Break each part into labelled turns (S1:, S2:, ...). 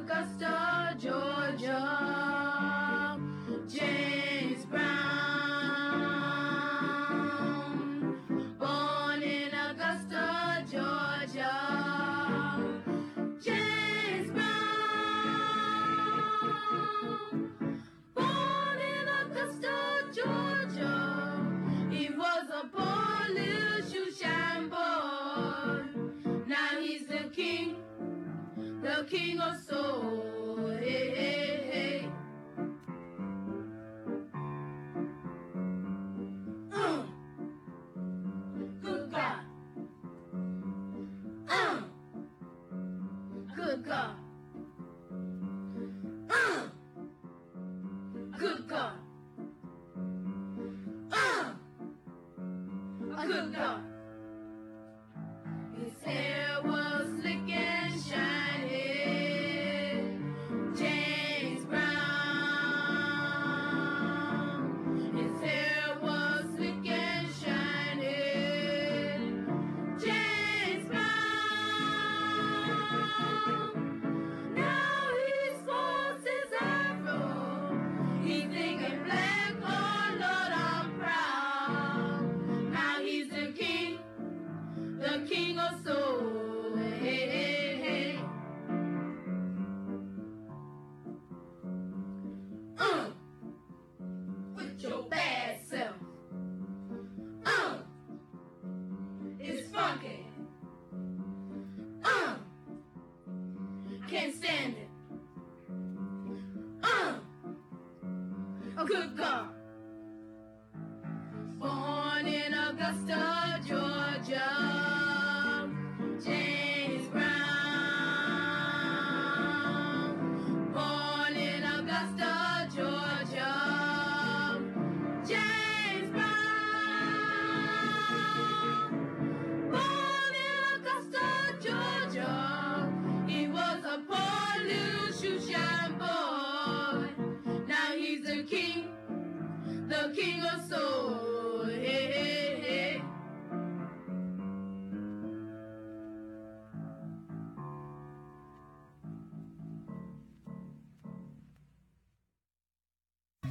S1: Augusta, Georgia. King of soul.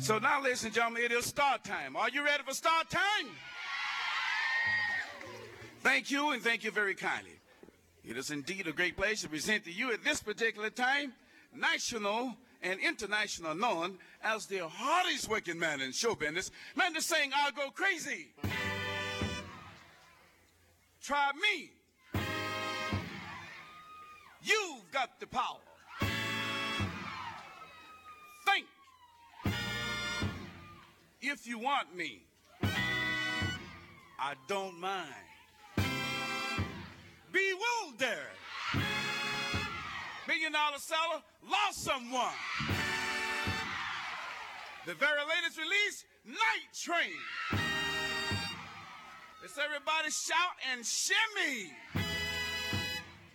S2: So now, ladies and gentlemen, it is start time. Are you ready for start time? Thank you, and thank you very kindly. It is indeed a great pleasure to present to you at this particular time, national and international known as the hardest working man in show business. Man to sing, I'll go crazy. Try me. You've got the power. If you want me. I don't mind. Bewildered. Million dollar seller lost someone. The very latest release, Night Train. Let's everybody shout and shimmy.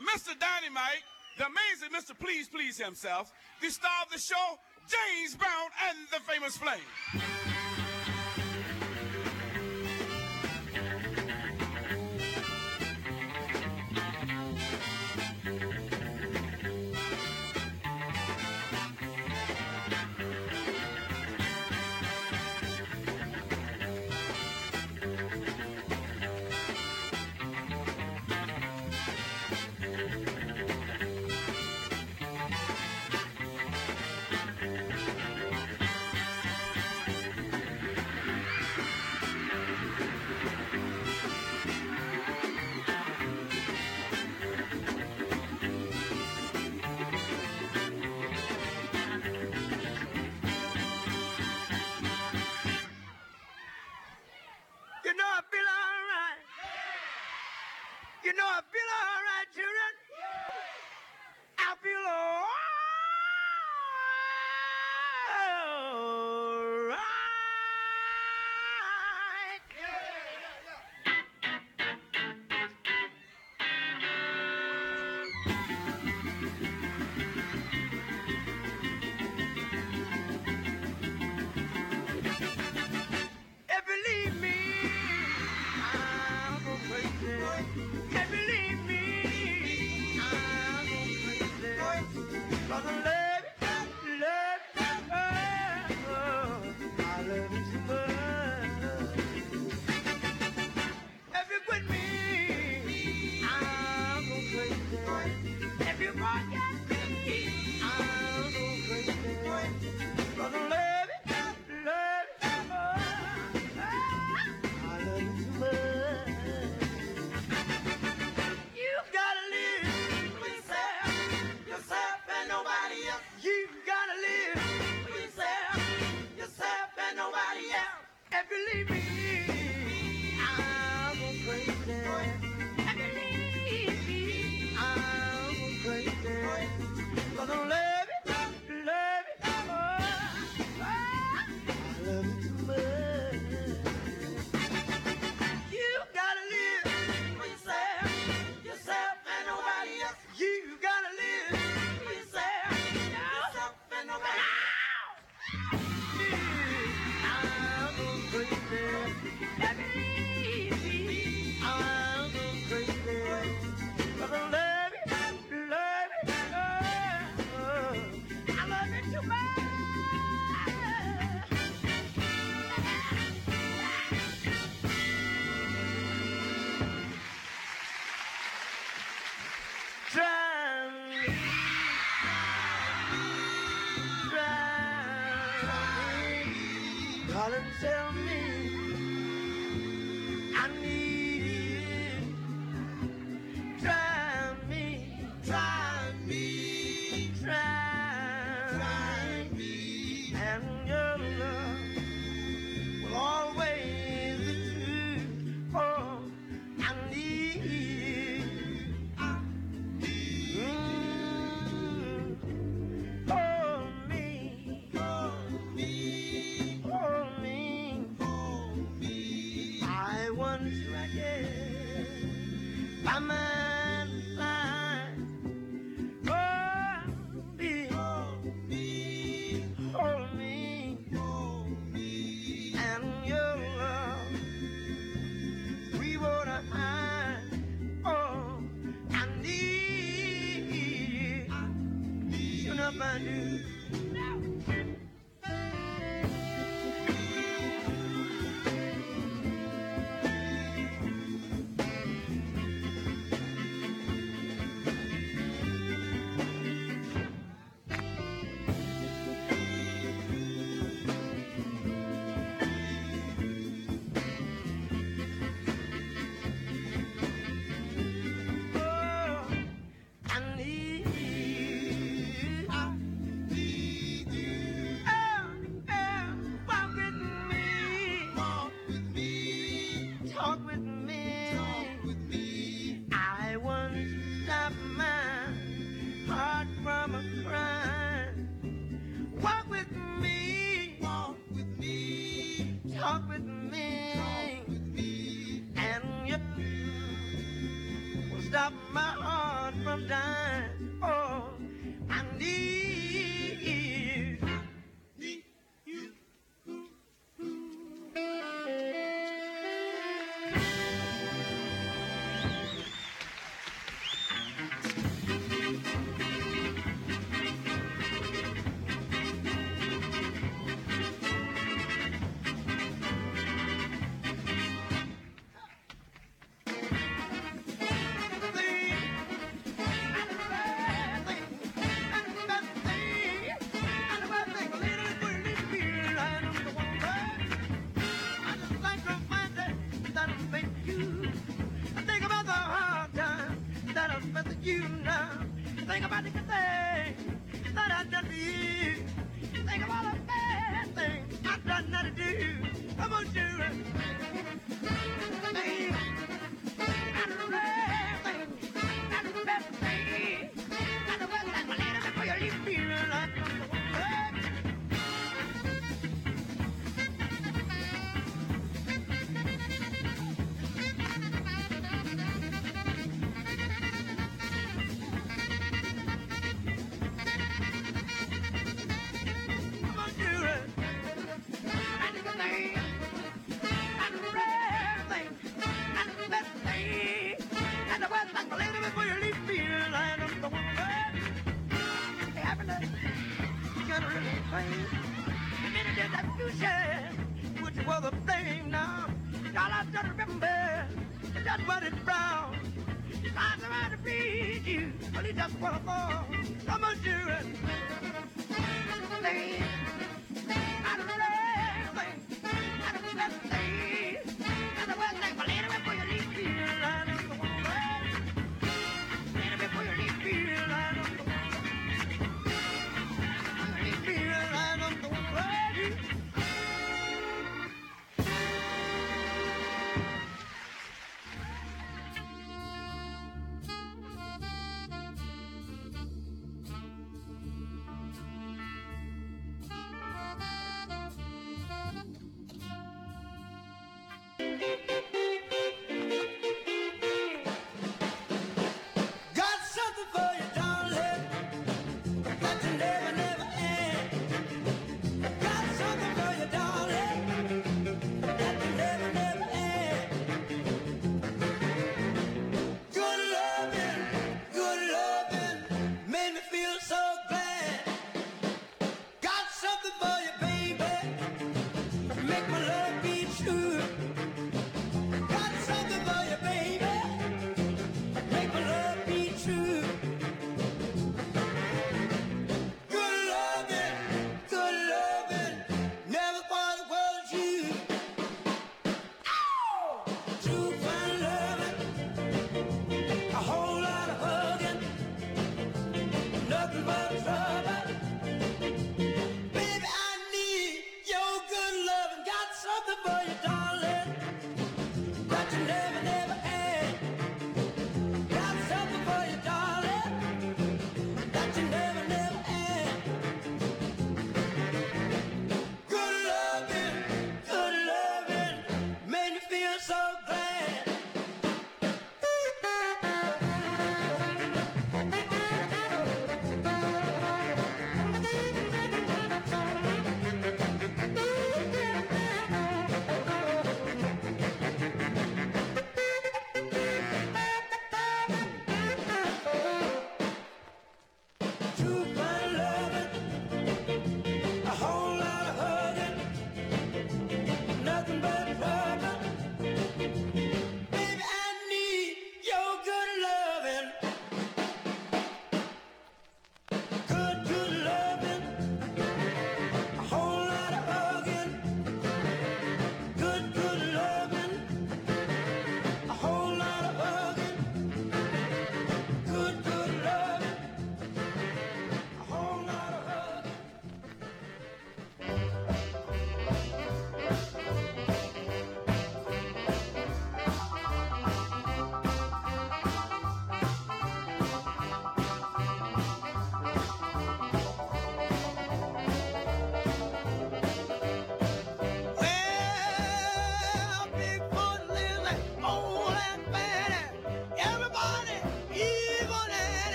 S2: Mr. Dynamite, the amazing Mr. Please Please himself, the star of the show, James Brown and the famous Flame.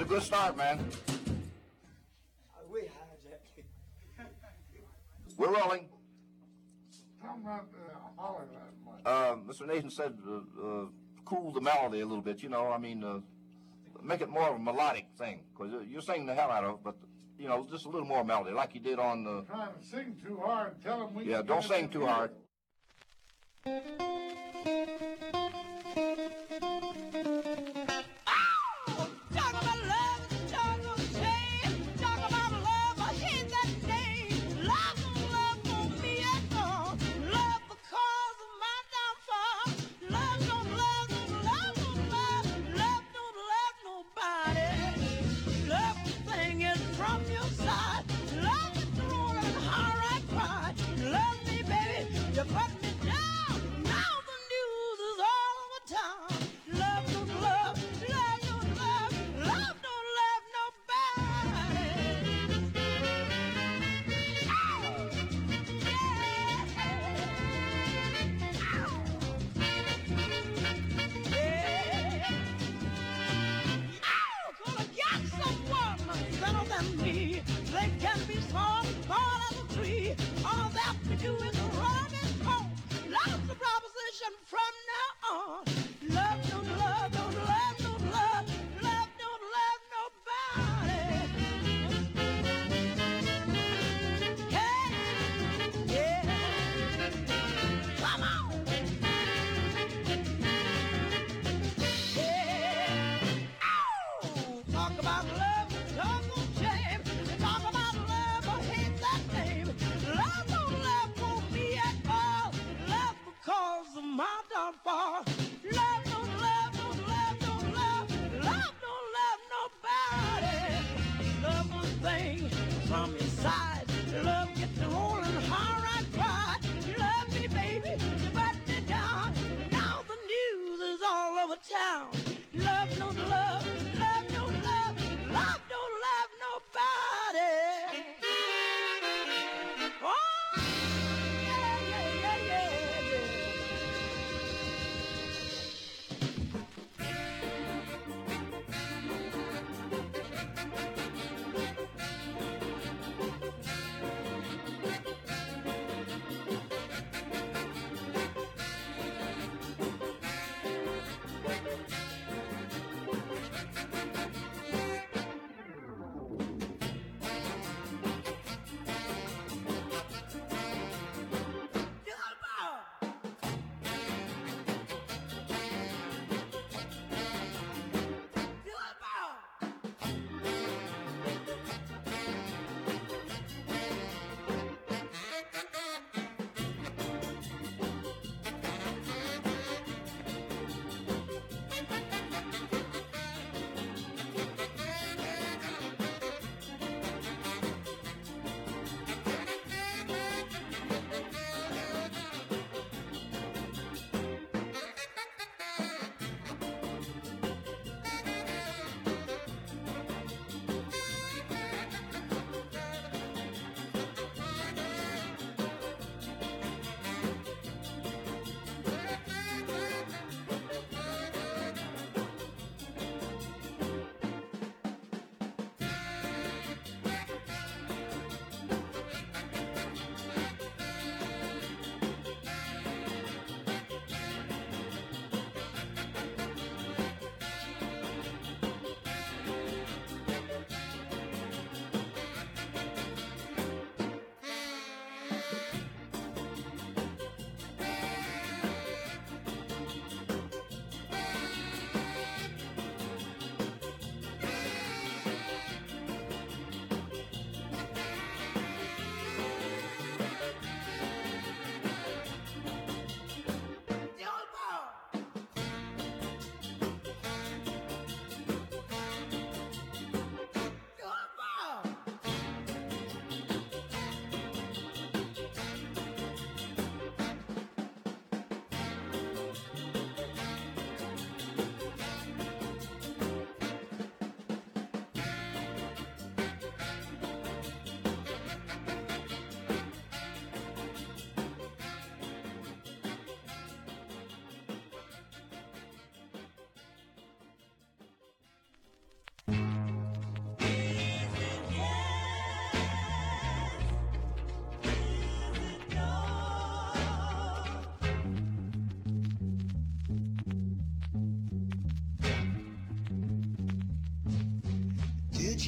S3: was a good start, man. We're rolling.
S4: Uh, I'm not that much.
S3: Uh, Mr. Nathan said, uh, uh, cool the melody a little bit. You know, I mean, make it more of a melodic thing because you're singing the hell out of it, but you know, just a little more melody, like you did on the.
S4: Trying to sing too hard. Tell them we.
S3: Yeah, don't sing too hard.
S5: hard.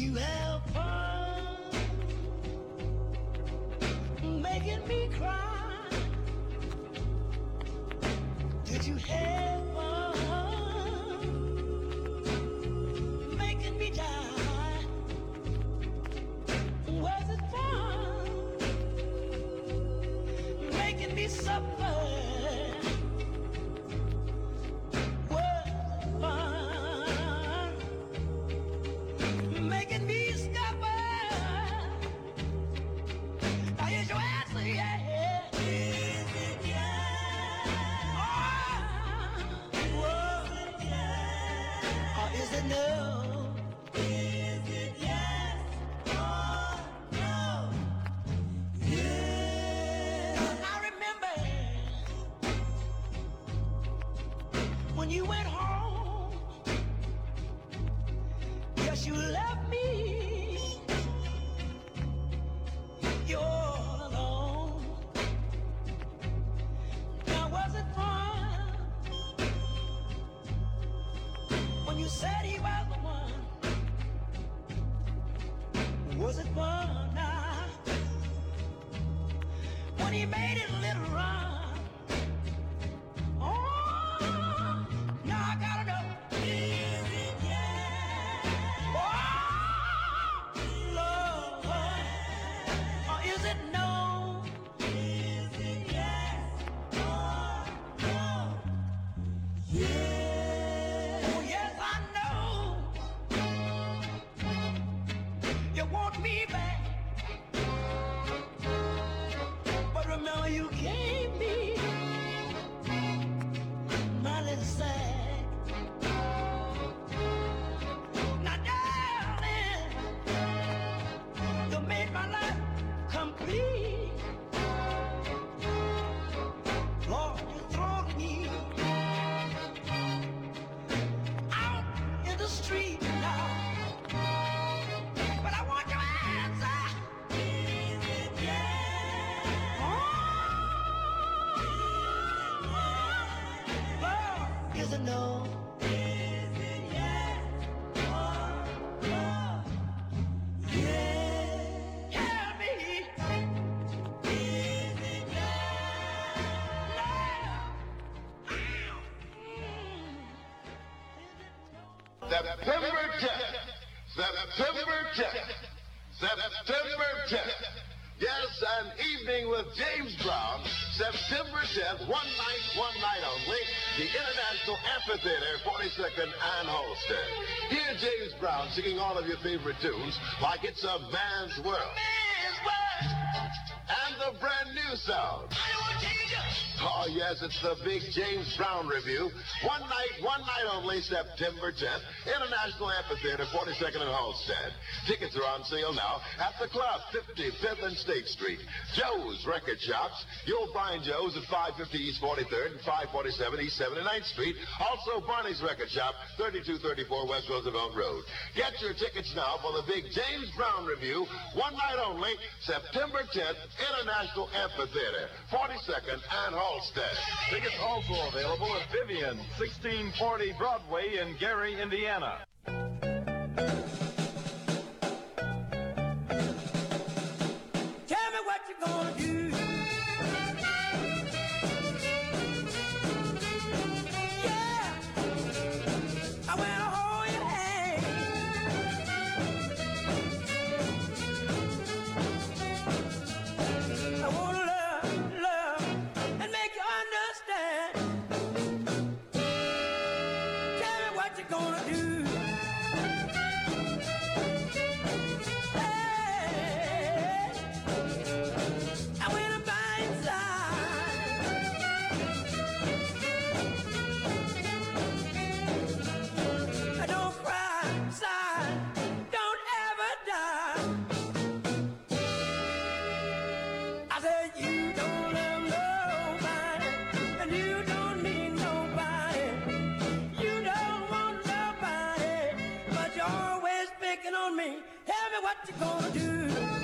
S5: you have fun making me cry? Did you have fun making me die? Was it fun making me suffer? You want me back. No? It.
S6: September 10th. September 10th. September 10th. Yes, an evening with James Brown. September 10th, one night, one night only. The International Amphitheater, 42nd and Halsted. Hear James Brown singing all of your favorite tunes like it's a man's world. And the brand new sound. Oh, yes, it's the big James Brown Revue. One night, one night only, September 10th. International Amphitheater, 42nd and Halsted. Tickets are on sale now at the club, 55th and State Street. Joe's Record Shops. You'll find Joe's at 550 East 43rd and 547 East 79th Street. Also, Barney's Record Shop, 3234 West Roosevelt Road. Get your tickets now for the big James Brown Revue. One night only, September 10th, International Amphitheater, 42nd and Halsted.
S7: Tickets also available at Vivian, 1640 Broadway in Gary, Indiana.
S5: Tell what you gonna do.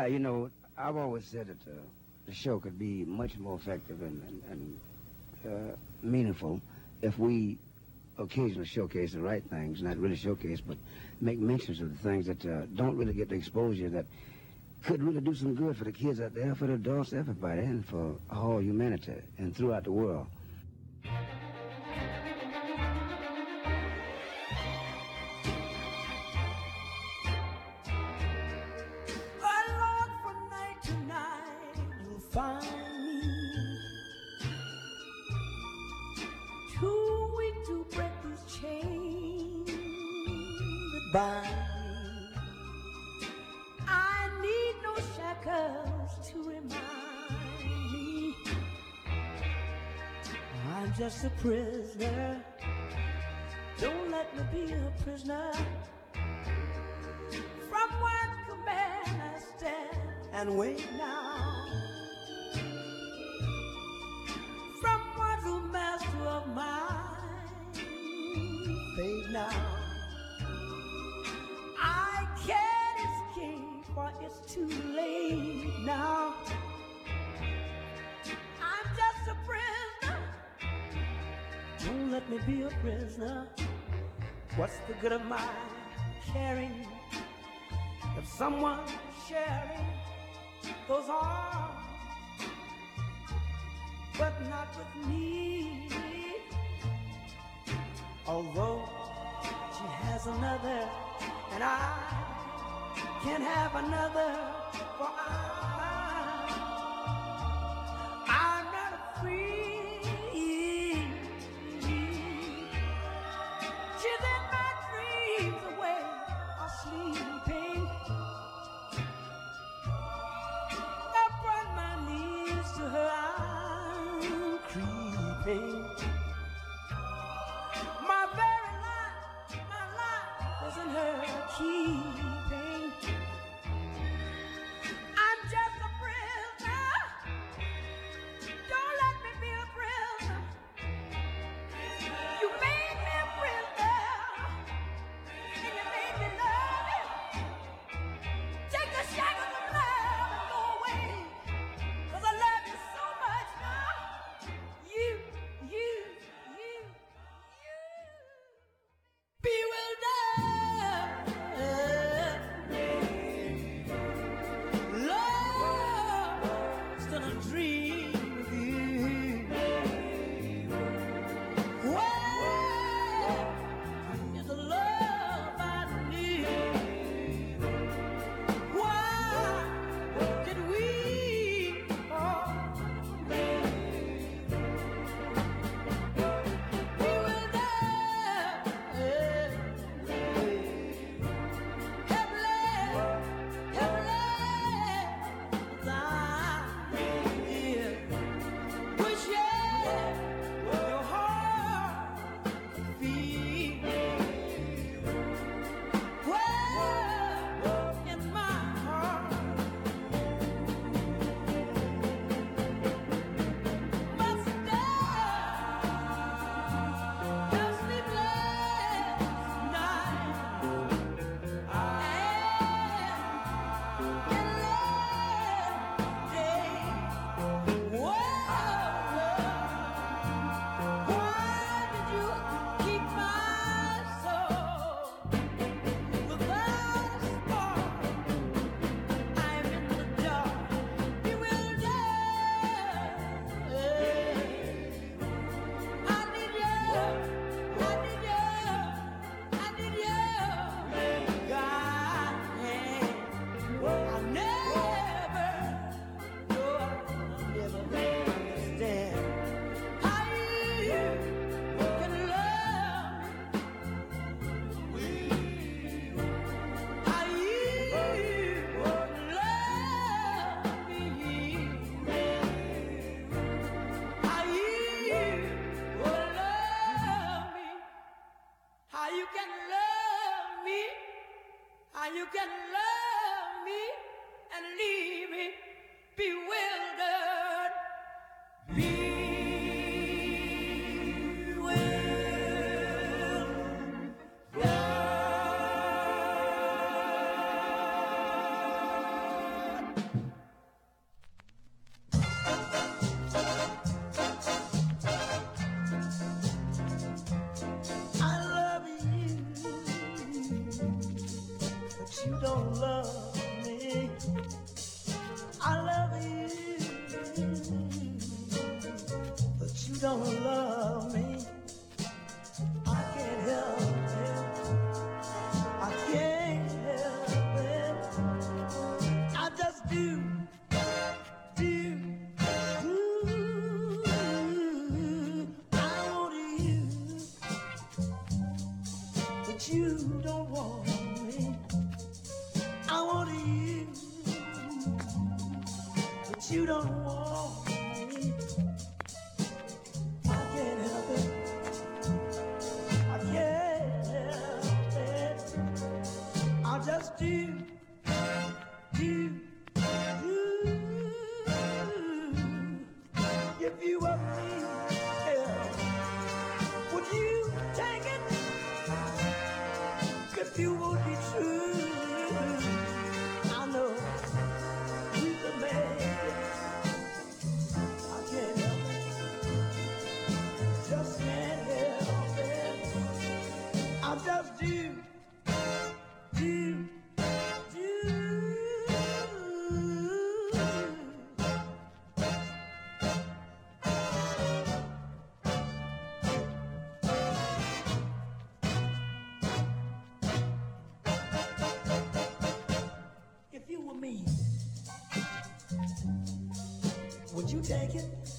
S5: Uh, you know,
S8: I've always said that uh, the show could be much more effective and, and, and uh, meaningful if we occasionally showcase the right things, not really showcase, but make mentions of the things that uh, don't really get the exposure that could really do some good for the kids out there, for the adults, everybody, and for all humanity and throughout the world.
S5: prayer. prisoner. What's the good of my caring if someone sharing those arms, but not with me? Although she has another, and I can't have another, for I. you take it?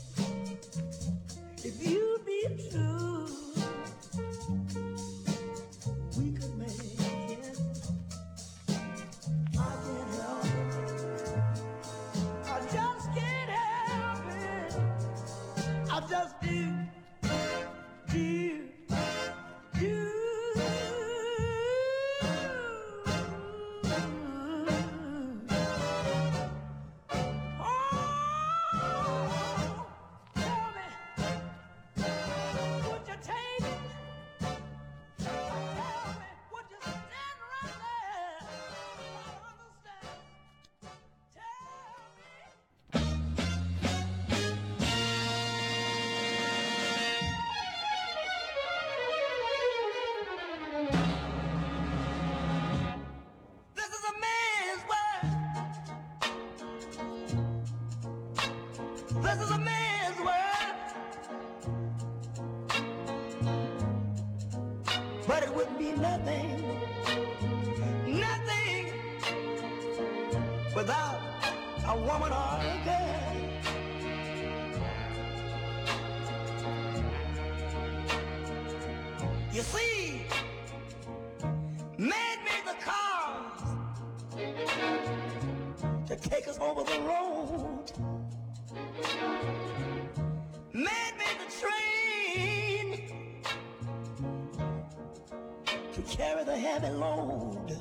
S5: carry the heavy load.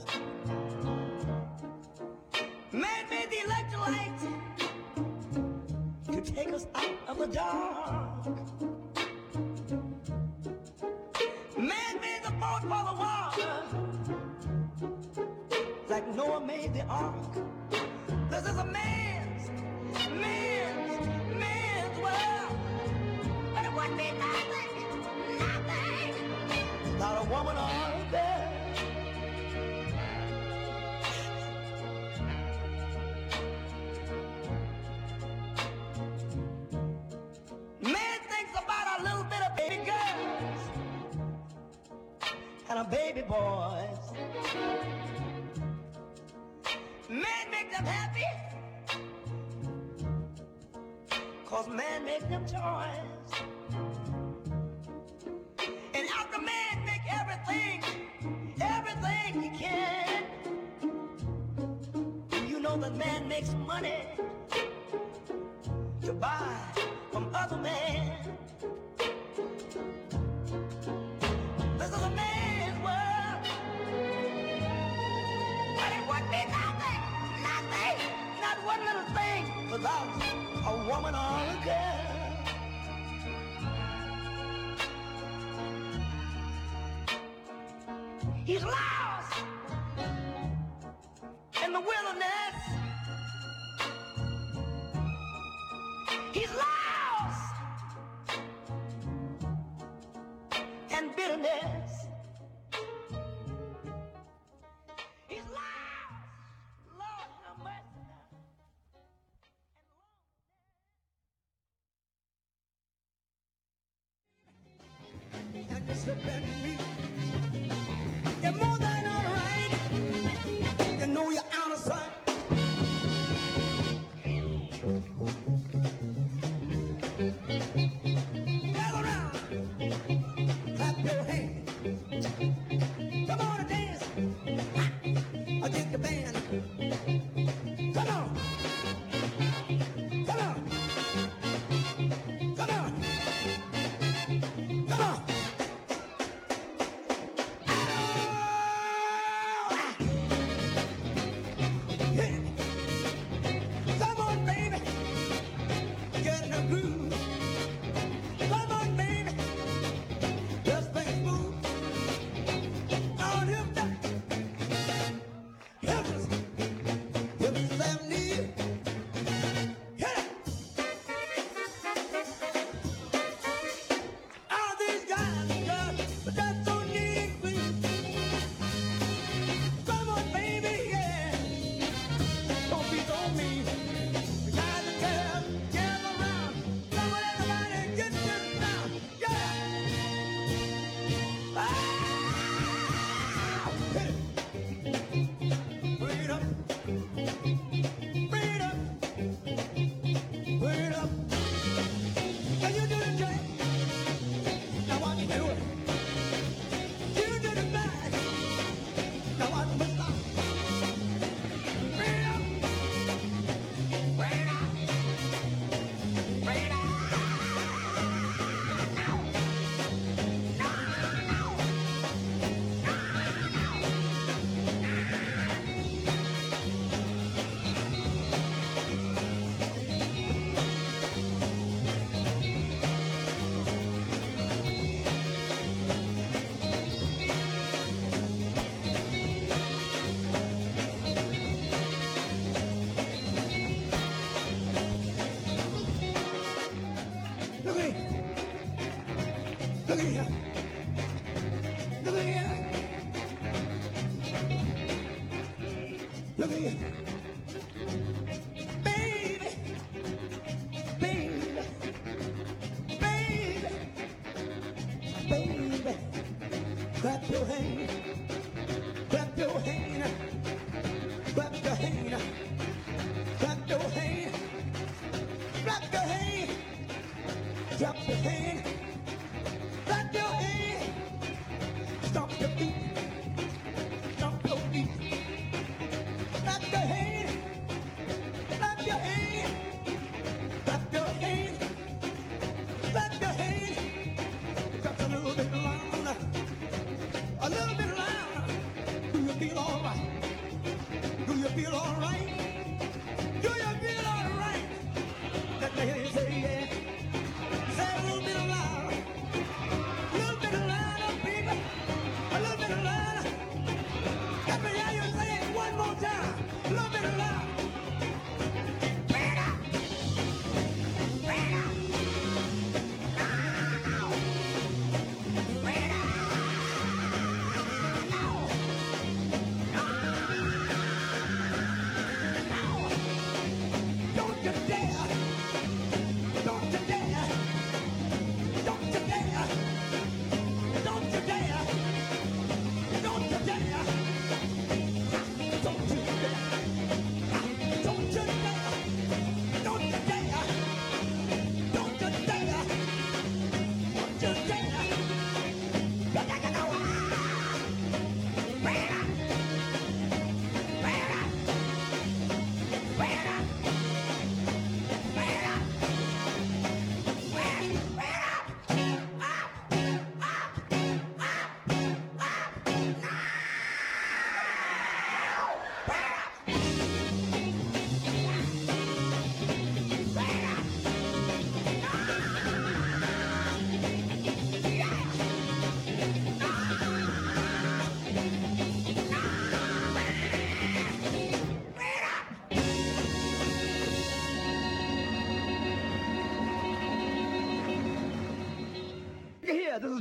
S5: Man made the electric light to take us out of the dark. Man made the boat for the water, like Noah made the ark. This is a man. boys. Man make them happy. Cause man make them choice. And after man make everything, everything he can. You know that man makes money. Wilderness. He's lost in bitterness.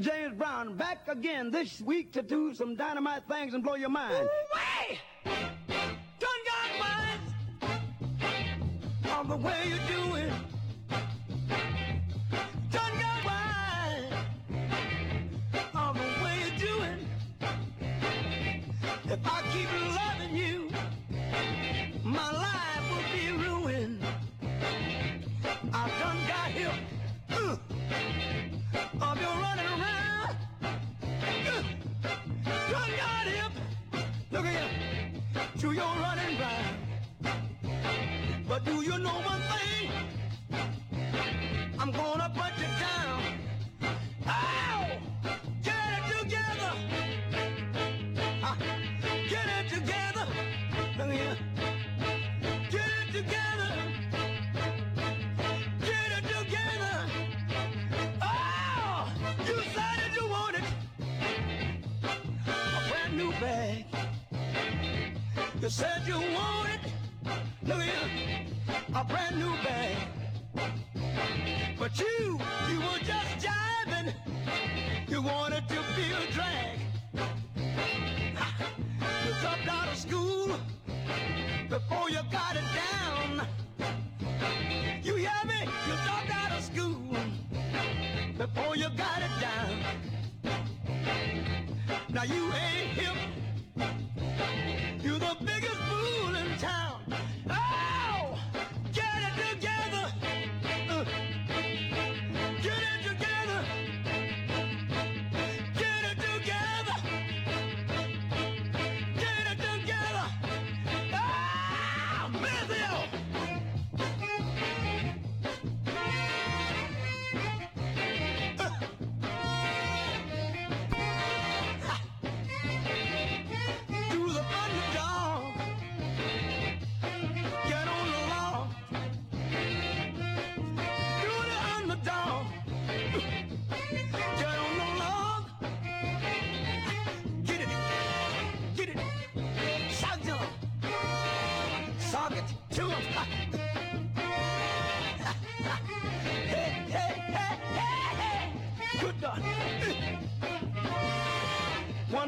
S5: James Brown back again this week to do some dynamite things and blow your mind.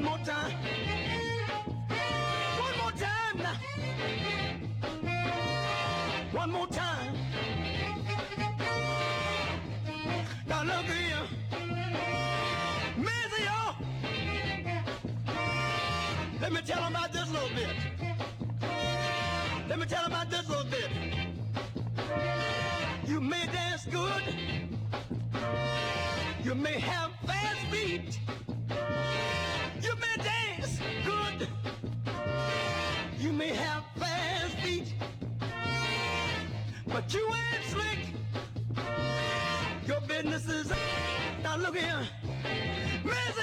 S9: One more time. One more time now. One more time. Now look here. Missy, you. Oh. Let me tell them about this. You ain't slick. Your business is. Now look here.
S10: Mrs.